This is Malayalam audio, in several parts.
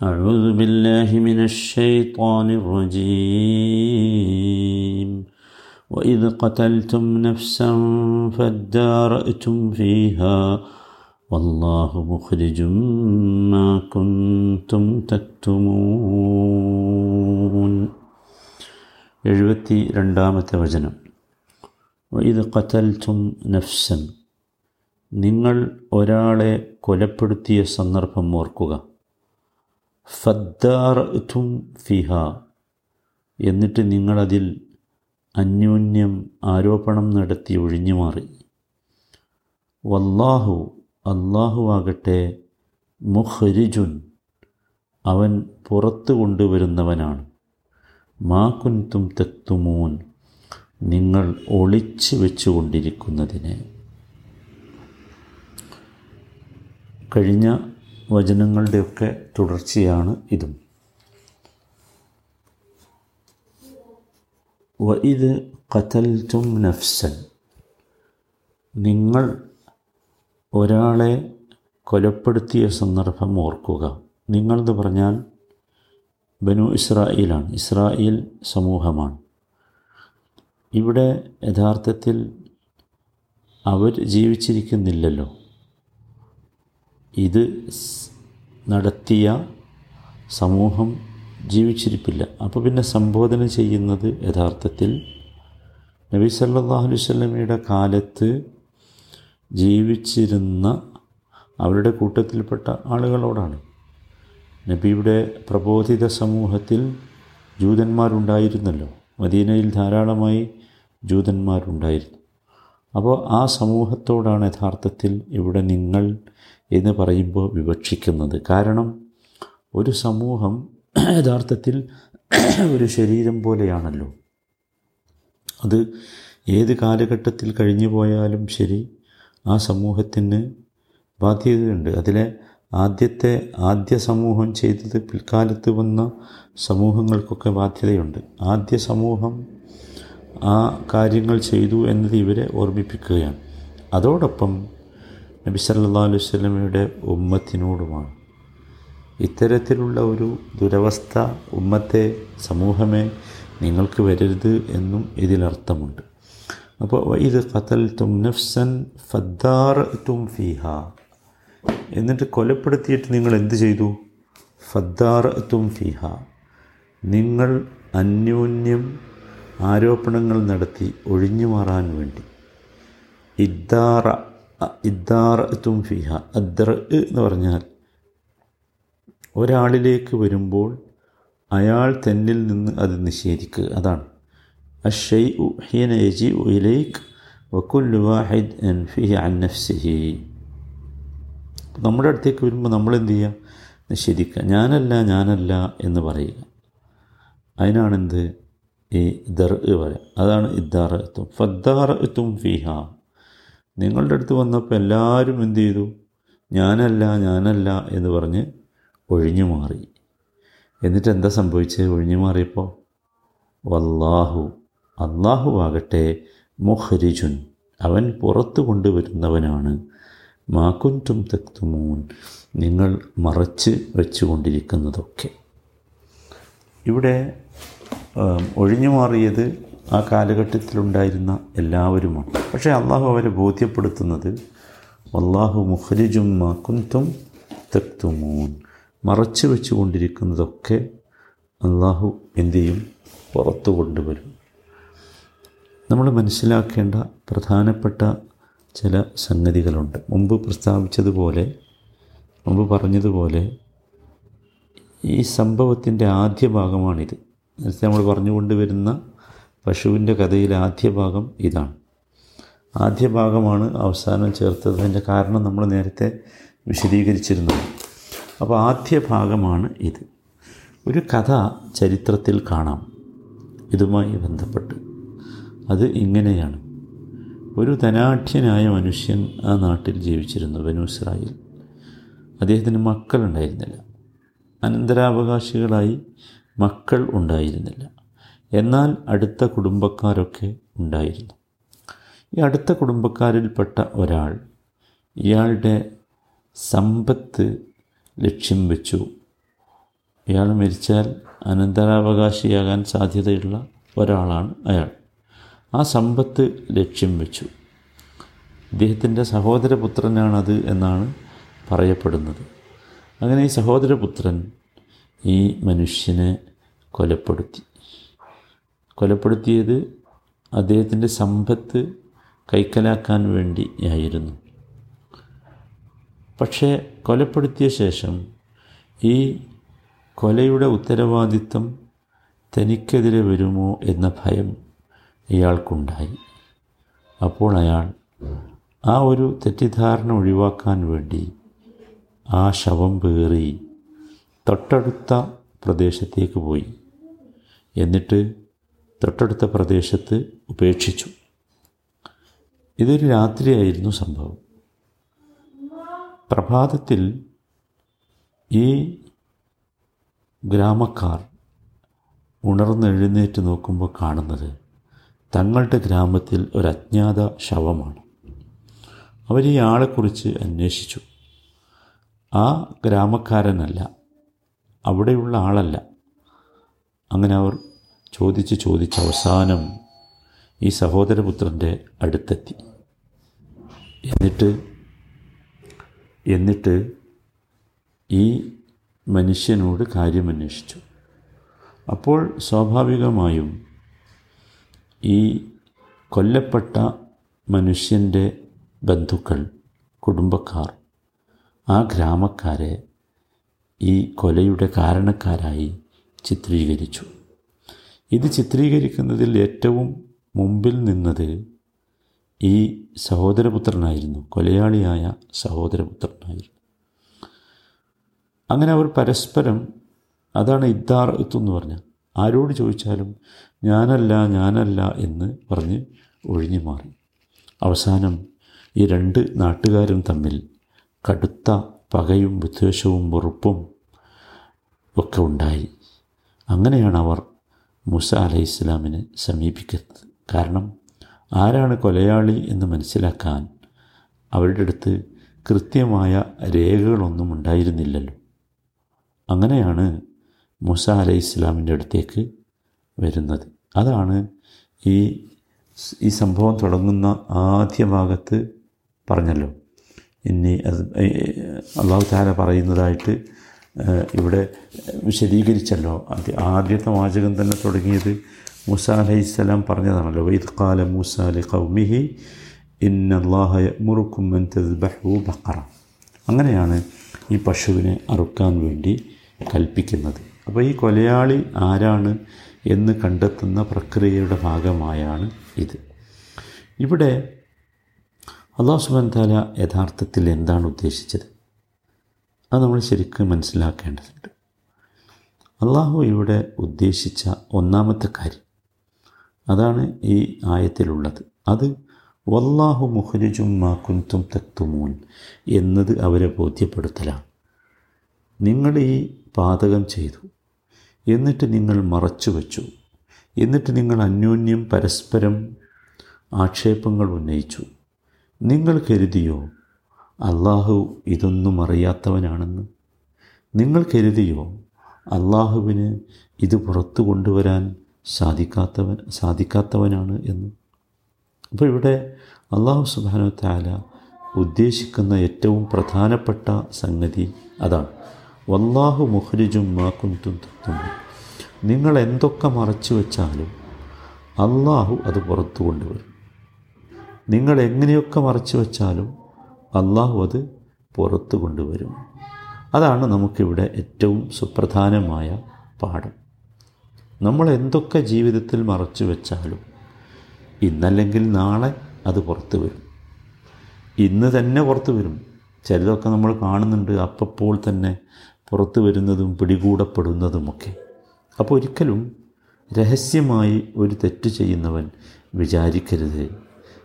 أعوذ بالله من الشيطان الرجيم وإذ قتلتم نفسا فادارأتم فيها والله مخرج ما كنتم تكتمون എഴുപത്തി രണ്ടാമത്തെ വചനം ഇത് കത്തൽത്തും നഫ്സൻ നിങ്ങൾ ഒരാളെ കൊലപ്പെടുത്തിയ സന്ദർഭം ഓർക്കുക ഫദ്ദാറത്തും ഫിഹ. എന്നിട്ട് നിങ്ങളതിൽ അന്യോന്യം ആരോപണം നടത്തി ഒഴിഞ്ഞു മാറി വല്ലാഹു അള്ളാഹു ആകട്ടെ മുഹരിജുൻ അവൻ പുറത്തു കൊണ്ടുവരുന്നവനാണ്. മാ കുൻതും തെത്തുമൂൻ നിങ്ങൾ ഒളിച്ച് വെച്ചുകൊണ്ടിരിക്കുന്നതിനെ. കഴിഞ്ഞ വചനങ്ങളുടെയൊക്കെ തുടർച്ചയാണ് ഇതും. വ ഇത് കത്തൽത്തും നഫ്സൻ. നിങ്ങൾ ഒരാളെ കൊലപ്പെടുത്തിയ സന്ദർഭം ഓർക്കുക. നിങ്ങളെന്ന് പറഞ്ഞാൽ ബനു ഇസ്രായേലാണ് ഇസ്രായേൽ സമൂഹമാണ്. ഇവിടെ യഥാർത്ഥത്തിൽ അവർ ജീവിച്ചിരിക്കുന്നില്ലല്ലോ. ഇത് നടത്തിയ സമൂഹം ജീവിച്ചിരിപ്പില്ല. അപ്പോൾ പിന്നെ സംബോധന ചെയ്യുന്നത് യഥാർത്ഥത്തിൽ നബി സല്ലാഹു വല്ലമയുടെ കാലത്ത് ജീവിച്ചിരുന്ന അവരുടെ കൂട്ടത്തിൽപ്പെട്ട ആളുകളോടാണ്. നബിയുടെ പ്രബോധിത സമൂഹത്തിൽ ജൂതന്മാരുണ്ടായിരുന്നല്ലോ. മദീനയിൽ ധാരാളമായി ജൂതന്മാരുണ്ടായിരുന്നു. അപ്പോൾ ആ സമൂഹത്തോടാണ് യഥാർത്ഥത്തിൽ ഇവിടെ നിങ്ങൾ എന്ന് പറയുമ്പോൾ വിവക്ഷിക്കുന്നത്. കാരണം ഒരു സമൂഹം യഥാർത്ഥത്തിൽ ഒരു ശരീരം പോലെയാണല്ലോ. അത് ഏത് കാലഘട്ടത്തിൽ കഴിഞ്ഞു പോയാലും ശരി ആ സമൂഹത്തിന് ബാധ്യതയുണ്ട്. അതിലെ ആദ്യത്തെ ആദ്യ സമൂഹം ചെയ്തത് പിൽക്കാലത്ത് വന്ന സമൂഹങ്ങൾക്കൊക്കെ ബാധ്യതയുണ്ട്. ആദ്യ സമൂഹം ആ കാര്യങ്ങൾ ചെയ്തു എന്നത് ഇവരെ ഓർമ്മിപ്പിക്കുകയാണ്. അതോടൊപ്പം നബി സല്ലാ അലൈഹി സ്വലമയുടെ ഉമ്മത്തിനോടുമാണ്. ഇത്തരത്തിലുള്ള ഒരു ദുരവസ്ഥ ഉമ്മത്തെ സമൂഹമേ നിങ്ങൾക്ക് വരരുത് എന്നും ഇതിലർത്ഥമുണ്ട്. അപ്പോൾ ഇത് ഖത്തൽ തും നഫ്സൻ ഫദ്ദാർ തും ഫിഹ. എന്നിട്ട് കൊലപ്പെടുത്തിയിട്ട് നിങ്ങൾ എന്ത് ചെയ്തു? ഫദ്ദാർ തും ഫിഹ. നിങ്ങൾ അന്യോന്യം ആരോപണങ്ങൾ നടത്തി ഒഴിഞ്ഞു മാറാൻ വേണ്ടി. ഇദ്ദാറ ഇദ്ദാർ തും ഫിഹ അദ്ദർ എന്ന് പറഞ്ഞാൽ ഒരാളിലേക്ക് വരുമ്പോൾ അയാൾ തന്നിൽ നിന്ന് അത് നിഷേധിക്കുക. അതാണ്. അഷൈ ഹീന യജി ഇലൈക്ക് വക്കുൽ വാഹിദ് അൻ ഫിഹി അൻ നമ്മുടെ അടുത്തേക്ക് വരുമ്പോൾ നമ്മൾ എന്ത് ചെയ്യുക? നിഷേധിക്കുക. ഞാനല്ല ഞാനല്ല എന്ന് പറയുക. അതിനാണെന്ത്? ഈ ദർ പറയാം അതാണ് ഇദ്ദാറത്തും എത്തും ഫിഹ. നിങ്ങളുടെ അടുത്ത് വന്നപ്പോൾ എല്ലാവരും എന്ത് ചെയ്തു? ഞാനല്ല ഞാനല്ല എന്ന് പറഞ്ഞ് ഒഴിഞ്ഞു മാറി. എന്നിട്ട് എന്താ സംഭവിച്ചത്? ഒഴിഞ്ഞു മാറിയപ്പോൾ വല്ലാഹു അള്ളാഹു ആകട്ടെ മുഹരിജുൻ അവൻ പുറത്തു കൊണ്ടുവരുന്നവനാണ്. മാക്കുന്റും തെക്തുമൂൻ നിങ്ങൾ മറച്ച് വെച്ചുകൊണ്ടിരിക്കുന്നതൊക്കെ. ഇവിടെ ഒഴിഞ്ഞു മാറിയത് ആ കാലഘട്ടത്തിലുണ്ടായിരുന്ന എല്ലാവരുമാണ്. പക്ഷേ അള്ളാഹു അവരെ ബോധ്യപ്പെടുത്തുന്നത് അള്ളാഹു മുഹരിജും മാക്കുന്തും തെക്തുമൂൻ. മറച്ചു വെച്ചുകൊണ്ടിരിക്കുന്നതൊക്കെ അള്ളാഹു എന്തു ചെയ്യും പുറത്തു കൊണ്ടുവരും. നമ്മൾ മനസ്സിലാക്കേണ്ട പ്രധാനപ്പെട്ട ചില സംഗതികളുണ്ട്. മുമ്പ് പ്രസ്താവിച്ചതുപോലെ മുമ്പ് പറഞ്ഞതുപോലെ ഈ സംഭവത്തിന്റെ ആദ്യ ഭാഗമാണിത്. നേരത്തെ നമ്മൾ പറഞ്ഞുകൊണ്ട് വരുന്ന പശുവിന്റെ കഥയിലെ ആദ്യ ഭാഗം ഇതാണ്. ആദ്യ ഭാഗമാണ് അവസാനം ചേർത്തത്. അതിന്റെ കാരണം നമ്മൾ നേരത്തെ വിശദീകരിച്ചിരുന്നത്. അപ്പോൾ ആദ്യ ഭാഗമാണ് ഇത്. ഒരു കഥ ചരിത്രത്തിൽ കാണാം. ഇതുമായി ബന്ധപ്പെട്ട്. അത് ഇങ്ങനെയാണ്. ഒരു ധനാഠ്യനായ മനുഷ്യൻ ആ നാട്ടിൽ ജീവിച്ചിരുന്നു ബനുസ്രായിൽ. അദ്ദേഹത്തിന് മക്കളുണ്ടായിരുന്നില്ല. അനന്തരാവകാശികളായി മക്കൾ ഉണ്ടായിരുന്നില്ല. എന്നാൽ അടുത്ത കുടുംബക്കാരൊക്കെ ഉണ്ടായിരുന്നു. ഈ അടുത്ത കുടുംബക്കാരിൽപ്പെട്ട ഒരാൾ ഇയാളുടെ സമ്പത്ത് ലക്ഷ്യം വെച്ചു. ഇയാൾ മരിച്ചാൽ അനന്തരാവകാശിയാകാൻ സാധ്യതയുള്ള ഒരാളാണ് അയാൾ. ആ സമ്പത്ത് ലക്ഷ്യം വെച്ചു. ഇദ്ദേഹത്തിന്റെ സഹോദരപുത്രനാണത് എന്നാണ് പറയപ്പെടുന്നത്. അങ്ങനെ ഈ സഹോദരപുത്രൻ ഈ മനുഷ്യനെ കൊലപ്പെടുത്തി. കൊലപ്പെടുത്തിയത് അദ്ദേഹത്തിന്റെ സമ്പത്ത് കൈക്കലാക്കാൻ വേണ്ടിയായിരുന്നു. പക്ഷേ കൊലപ്പെടുത്തിയ ശേഷം ഈ കൊലയുടെ ഉത്തരവാദിത്തം തനിക്കെതിരെ വരുമോ എന്ന ഭയം ഇയാൾക്കുണ്ടായി. അപ്പോൾ അയാൾ ആ ഒരു തെറ്റിദ്ധാരണ ഒഴിവാക്കാൻ വേണ്ടി ആ ശവം പേറി തൊട്ടടുത്ത പ്രദേശത്തേക്ക് പോയി. എന്നിട്ട് തൊട്ടടുത്ത പ്രദേശത്ത് ഉപേക്ഷിച്ചു. ഇതൊരു രാത്രിയായിരുന്നു സംഭവം. പ്രഭാതത്തിൽ ഈ ഗ്രാമക്കാർ ഉണർന്നെഴുന്നേറ്റ് നോക്കുമ്പോൾ കാണുന്നത് തങ്ങളുടെ ഗ്രാമത്തിൽ ഒരു അജ്ഞാത ശവമാണ്. അവർ ഈ ആളെക്കുറിച്ച് അന്വേഷിച്ചു. ആ ഗ്രാമക്കാരനല്ല അവിടെയുള്ള ആളല്ല. അങ്ങനെ അവർ ചോദിച്ച് ചോദിച്ച് അവസാനം ഈ സഹോദരപുത്രന്റെ അടുത്തെത്തി. എന്നിട്ട് എന്നിട്ട് ഈ മനുഷ്യനോട് കാര്യം അന്വേഷിച്ചു അപ്പോൾ സ്വാഭാവികമായും ഈ കൊല്ലപ്പെട്ട മനുഷ്യന്റെ ബന്ധുക്കൾ കുടുംബക്കാർ ആ ഗ്രാമക്കാരെ ഈ കൊലയുടെ കാരണക്കാരായി ചിത്രീകരിച്ചു. ഇത് ചിത്രീകരിക്കുന്നതിൽ ഏറ്റവും മുമ്പിൽ നിന്നത് ഈ സഹോദരപുത്രനായിരുന്നു. കൊലയാളിയായ സഹോദരപുത്രനായിരുന്നു. അങ്ങനെ അവർ പരസ്പരം അതാണ് ഇദ്ദാർ എന്ന് പറഞ്ഞ ആരോട് ചോദിച്ചാലും ഞാനല്ല ഞാനല്ല എന്ന് പറഞ്ഞ് ഒഴിഞ്ഞു മാറി. അവസാനം ഈ രണ്ട് നാട്ടുകാരും തമ്മിൽ കടുത്ത പകയും വിദ്വേഷവും വെറുപ്പും ഒക്കെ ഉണ്ടായി. അങ്ങനെയാണ് അവർ മുസ അലൈഹി ഇസ്ലാമിനെ സമീപിക്കുന്നത് കാരണം ആരാണ് കൊലയാളി എന്ന് മനസ്സിലാക്കാൻ അവരുടെ അടുത്ത് കൃത്യമായ രേഖകളൊന്നും ഉണ്ടായിരുന്നില്ലല്ലോ. അങ്ങനെയാണ് മുസ അലൈഹി ഇസ്ലാമിന്റെ അടുത്തേക്ക് വരുന്നത്. അതാണ് ഈ ഈ സംഭവം തുടങ്ങുന്ന ആദ്യ ഭാഗത്ത് പറഞ്ഞല്ലോ. ഇനി അത് അള്ളാഹു താല പറയുന്നതായിട്ട് ഇവിടെ വിശദീകരിച്ചല്ലോ. അത് ആദ്യത്തെ വാചകം തന്നെ തുടങ്ങിയത് മൂസ അലൈഹിസ്സലാം പറഞ്ഞതാണല്ലോ. വൈദ് കാല മൂസ അലി കൗമിഹി ഇന്നല്ലാഹ മുറുക്കും ബഹു ബക്കറ അങ്ങനെയാണ് ഈ പശുവിനെ അറുക്കാൻ വേണ്ടി കൽപ്പിക്കുന്നത്. അപ്പോൾ ഈ കൊലയാളി ആരാണ് എന്ന് കണ്ടെത്തുന്ന പ്രക്രിയയുടെ ഭാഗമായാണ് ഇത്. ഇവിടെ അള്ളാഹു സുബാൻ താല യഥാർത്ഥത്തിൽ എന്താണ് ഉദ്ദേശിച്ചത്? അത് നമ്മൾ ശരിക്കും മനസ്സിലാക്കേണ്ടതുണ്ട്. അള്ളാഹു ഇവിടെ ഉദ്ദേശിച്ച ഒന്നാമത്തെ കാര്യം അതാണ് ഈ ആയത്തിലുള്ളത്. അത് വല്ലാഹു മുഹരിജും മാ കുന്തും തക്തുമൂൻ എന്നത് അവരെ ബോധ്യപ്പെടുത്തലാണ്. നിങ്ങൾ ഈ പാതകം ചെയ്തു എന്നിട്ട് നിങ്ങൾ മറച്ചു വച്ചു എന്നിട്ട് നിങ്ങൾ അന്യോന്യം പരസ്പരം ആക്ഷേപങ്ങൾ ഉന്നയിച്ചു നിങ്ങൾ കരുതിയോ അള്ളാഹു ഇതൊന്നും അറിയാത്തവനാണെന്ന് നിങ്ങൾ കരുതിയോ? അള്ളാഹുവിന് ഇത് പുറത്തു കൊണ്ടുവരാൻ സാധിക്കാത്തവൻ സാധിക്കാത്തവനാണ് എന്ന്. അപ്പോൾ ഇവിടെ അള്ളാഹു സുബാന താല ഉദ്ദേശിക്കുന്ന ഏറ്റവും പ്രധാനപ്പെട്ട സംഗതി അതാണ്. വല്ലാഹു മുഹരിജും മാക്കുന്തും തത്തും നിങ്ങൾ എന്തൊക്കെ മറച്ചു വെച്ചാലും അള്ളാഹു അത് പുറത്തു കൊണ്ടുവരും. നിങ്ങൾ എങ്ങനെയൊക്കെ മറച്ചു വെച്ചാലും അള്ളാഹു അത് പുറത്തു കൊണ്ടുവരും. അതാണ് നമുക്കിവിടെ ഏറ്റവും സുപ്രധാനമായ പാഠം. നമ്മൾ എന്തൊക്കെ ജീവിതത്തിൽ മറച്ചു വെച്ചാലും ഇന്നല്ലെങ്കിൽ നാളെ അത് പുറത്തു വരും. ഇന്ന് തന്നെ പുറത്തു വരും. ചിലതൊക്കെ നമ്മൾ കാണുന്നുണ്ട്. അപ്പോൾ തന്നെ പുറത്തു വരുന്നതും പിടികൂടപ്പെടുന്നതുമൊക്കെ. അപ്പോൾ ഒരിക്കലും രഹസ്യമായി ഒരു തെറ്റ് ചെയ്യുന്നവൻ വിചാരിക്കരുത്.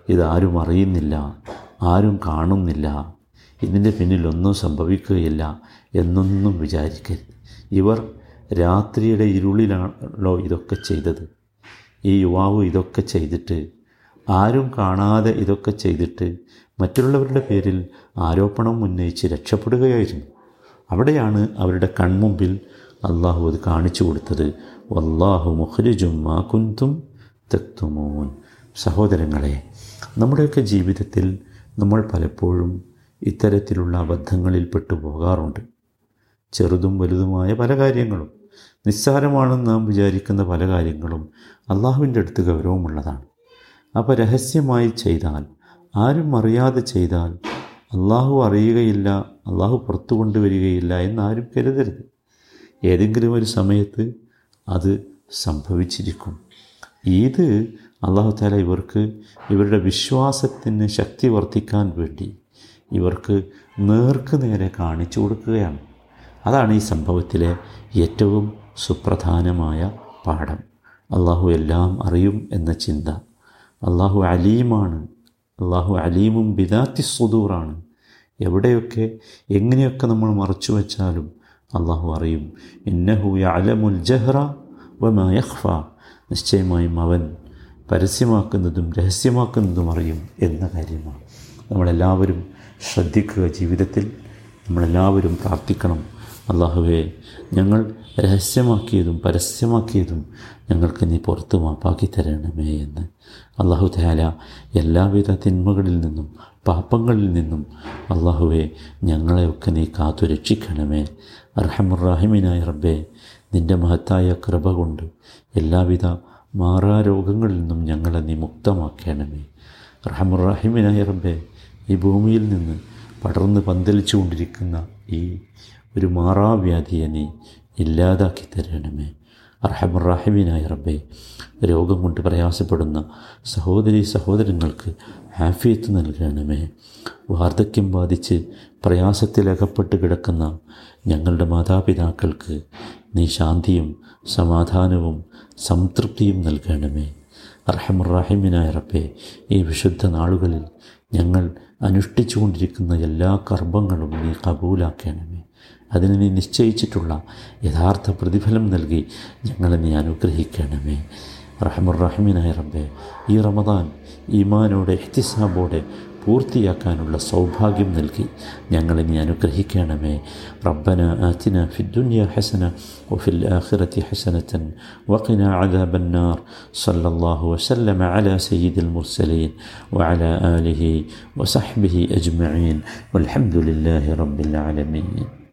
ഇതാരും അറിയുന്നില്ല. ആരും കാണുന്നില്ല. ഇതിന്റെ പിന്നിലൊന്നും സംഭവിക്കുകയില്ല എന്നൊന്നും വിചാരിക്കരുത്. ഇവർ രാത്രിയുടെ ഇരുളിലാണല്ലോ ഇതൊക്കെ ചെയ്തത്. ഈ യുവാവ് ഇതൊക്കെ ചെയ്തിട്ട് ആരും കാണാതെ ഇതൊക്കെ ചെയ്തിട്ട് മറ്റുള്ളവരുടെ പേരിൽ ആരോപണം ഉന്നയിച്ച് രക്ഷപ്പെടുകയായിരുന്നു. അവിടെയാണ് അവരുടെ കൺമുമ്പിൽ അള്ളാഹു അത് കാണിച്ചു കൊടുത്തത്. വല്ലാഹു മുഹരിജും മാ കുന്തും തെക്തുമോൻ. സഹോദരങ്ങളെ നമ്മുടെയൊക്കെ ജീവിതത്തിൽ നമ്മൾ പലപ്പോഴും ഇത്തരത്തിലുള്ള അബദ്ധങ്ങളിൽ പെട്ടു പോകാറുണ്ട്. ചെറുതും വലുതുമായ പല കാര്യങ്ങളും നിസ്സാരമാണെന്ന് നാം വിചാരിക്കുന്ന പല കാര്യങ്ങളും അള്ളാഹുവിന്റെ അടുത്ത് ഗൗരവമുള്ളതാണ്. അപ്പോൾ രഹസ്യമായി ചെയ്താൽ ആരും അറിയാതെ ചെയ്താൽ അള്ളാഹു അറിയുകയില്ല അള്ളാഹു പുറത്തു കൊണ്ടുവരികയില്ല എന്ന് ആരും കരുതരുത്. ഏതെങ്കിലും ഒരു സമയത്ത് അത് സംഭവിച്ചിരിക്കും. ഇത് അള്ളാഹു താല ഇവർക്ക് ഇവരുടെ വിശ്വാസത്തിന് ശക്തി വർദ്ധിക്കാൻ വേണ്ടി ഇവർക്ക് നേർക്ക് നേരെ കാണിച്ചു കൊടുക്കുകയാണ്. അതാണ് ഈ സംഭവത്തിലെ ഏറ്റവും സുപ്രധാനമായ പാഠം. അള്ളാഹു എല്ലാം അറിയും എന്ന ചിന്ത. അള്ളാഹു അലീമാണ്. അള്ളാഹു അലീമും ബിദാത്തി സുദൂറാണ്. എവിടെയൊക്കെ എങ്ങനെയൊക്കെ നമ്മൾ മറച്ചു വച്ചാലും അള്ളാഹു അറിയും. ഇന്നഹു അലമുൽ ജഹ്റ വ മയഹ്ഫ നിശ്ചയമായും അവൻ പരസ്യമാക്കുന്നതും രഹസ്യമാക്കുന്നതും അറിയും എന്ന കാര്യമാണ്. നമ്മളെല്ലാവരും ശ്രദ്ധിക്കുക ജീവിതത്തിൽ. നമ്മളെല്ലാവരും പ്രാർത്ഥിക്കണം. അള്ളാഹുവെ ഞങ്ങൾ രഹസ്യമാക്കിയതും പരസ്യമാക്കിയതും ഞങ്ങൾക്ക് നീ പുറത്തു മാപ്പാക്കി തരണമേ എന്ന്. അള്ളാഹു താല എല്ലാവിധ തിന്മകളിൽ നിന്നും പാപങ്ങളിൽ നിന്നും അള്ളാഹുവെ ഞങ്ങളെയൊക്കെ നീ കാത്തു രക്ഷിക്കണമേ അർഹമുറാഹിമിനായ റബ്ബെ നിന്റെ മഹത്തായ കൃപ കൊണ്ട് എല്ലാവിധ മാറാരോഗങ്ങളിൽ നിന്നും ഞങ്ങളെ നീ മുക്തമാക്കണമേ. റഹമുറഹിമിനായി റബ്ബെ ഈ ഭൂമിയിൽ നിന്ന് പടർന്ന് പന്തലിച്ചുകൊണ്ടിരിക്കുന്ന ഈ ഒരു മാറാവ്യാധിയെ നീ ഇല്ലാതാക്കി തരണമേ. അർഹമുറാഹിമിനായ റബ്ബെ രോഗം കൊണ്ട് പ്രയാസപ്പെടുന്ന സഹോദരി സഹോദരങ്ങൾക്ക് ഹാഫിയത്ത് നൽകണമേ. വാർദ്ധക്യം ബാധിച്ച് പ്രയാസത്തിലകപ്പെട്ട് കിടക്കുന്ന ഞങ്ങളുടെ മാതാപിതാക്കൾക്ക് നീ ശാന്തിയും സമാധാനവും സംതൃപ്തിയും നൽകണമേ. അർഹമുറാഹിമിനായ റബ്ബെ ഈ വിശുദ്ധ നാളുകളിൽ ഞങ്ങൾ അനുഷ്ഠിച്ചുകൊണ്ടിരിക്കുന്ന എല്ലാ കർമ്മങ്ങളും നീ കബൂലാക്കണമേ. അതിന് നീ നിശ്ചയിച്ചിട്ടുള്ള യഥാർത്ഥ പ്രതിഫലം നൽകി ഞങ്ങളെ നീ അനുഗ്രഹിക്കണമേ. റഹമുറഹിമിനായ റബ്ബെ ഈ റമദാൻ ഈമാനോടെ എഹ്തിസാബോടെ പൂർത്തിയാക്കാനുള്ള സൗഭാഗ്യം നൽകി ഞങ്ങളെ നീ അനുഗ്രഹിക്കണമേ. റബ്ബന അതിന ഫിദ്ദുനിയ ഹസന വഫിൽ ആഖിറത്തി ഹസനത്തൻ വഖിന അദാബന്നാർ സല്ലല്ലാഹു വസല്ലമ അല സയ്യിദുൽ മുർസലീൻ വഅല ആലിഹി വസഹ്ബിഹി അജ്മഈൻ. വൽഹംദുലില്ലാഹി റബ്ബിൽ ആലമീൻ.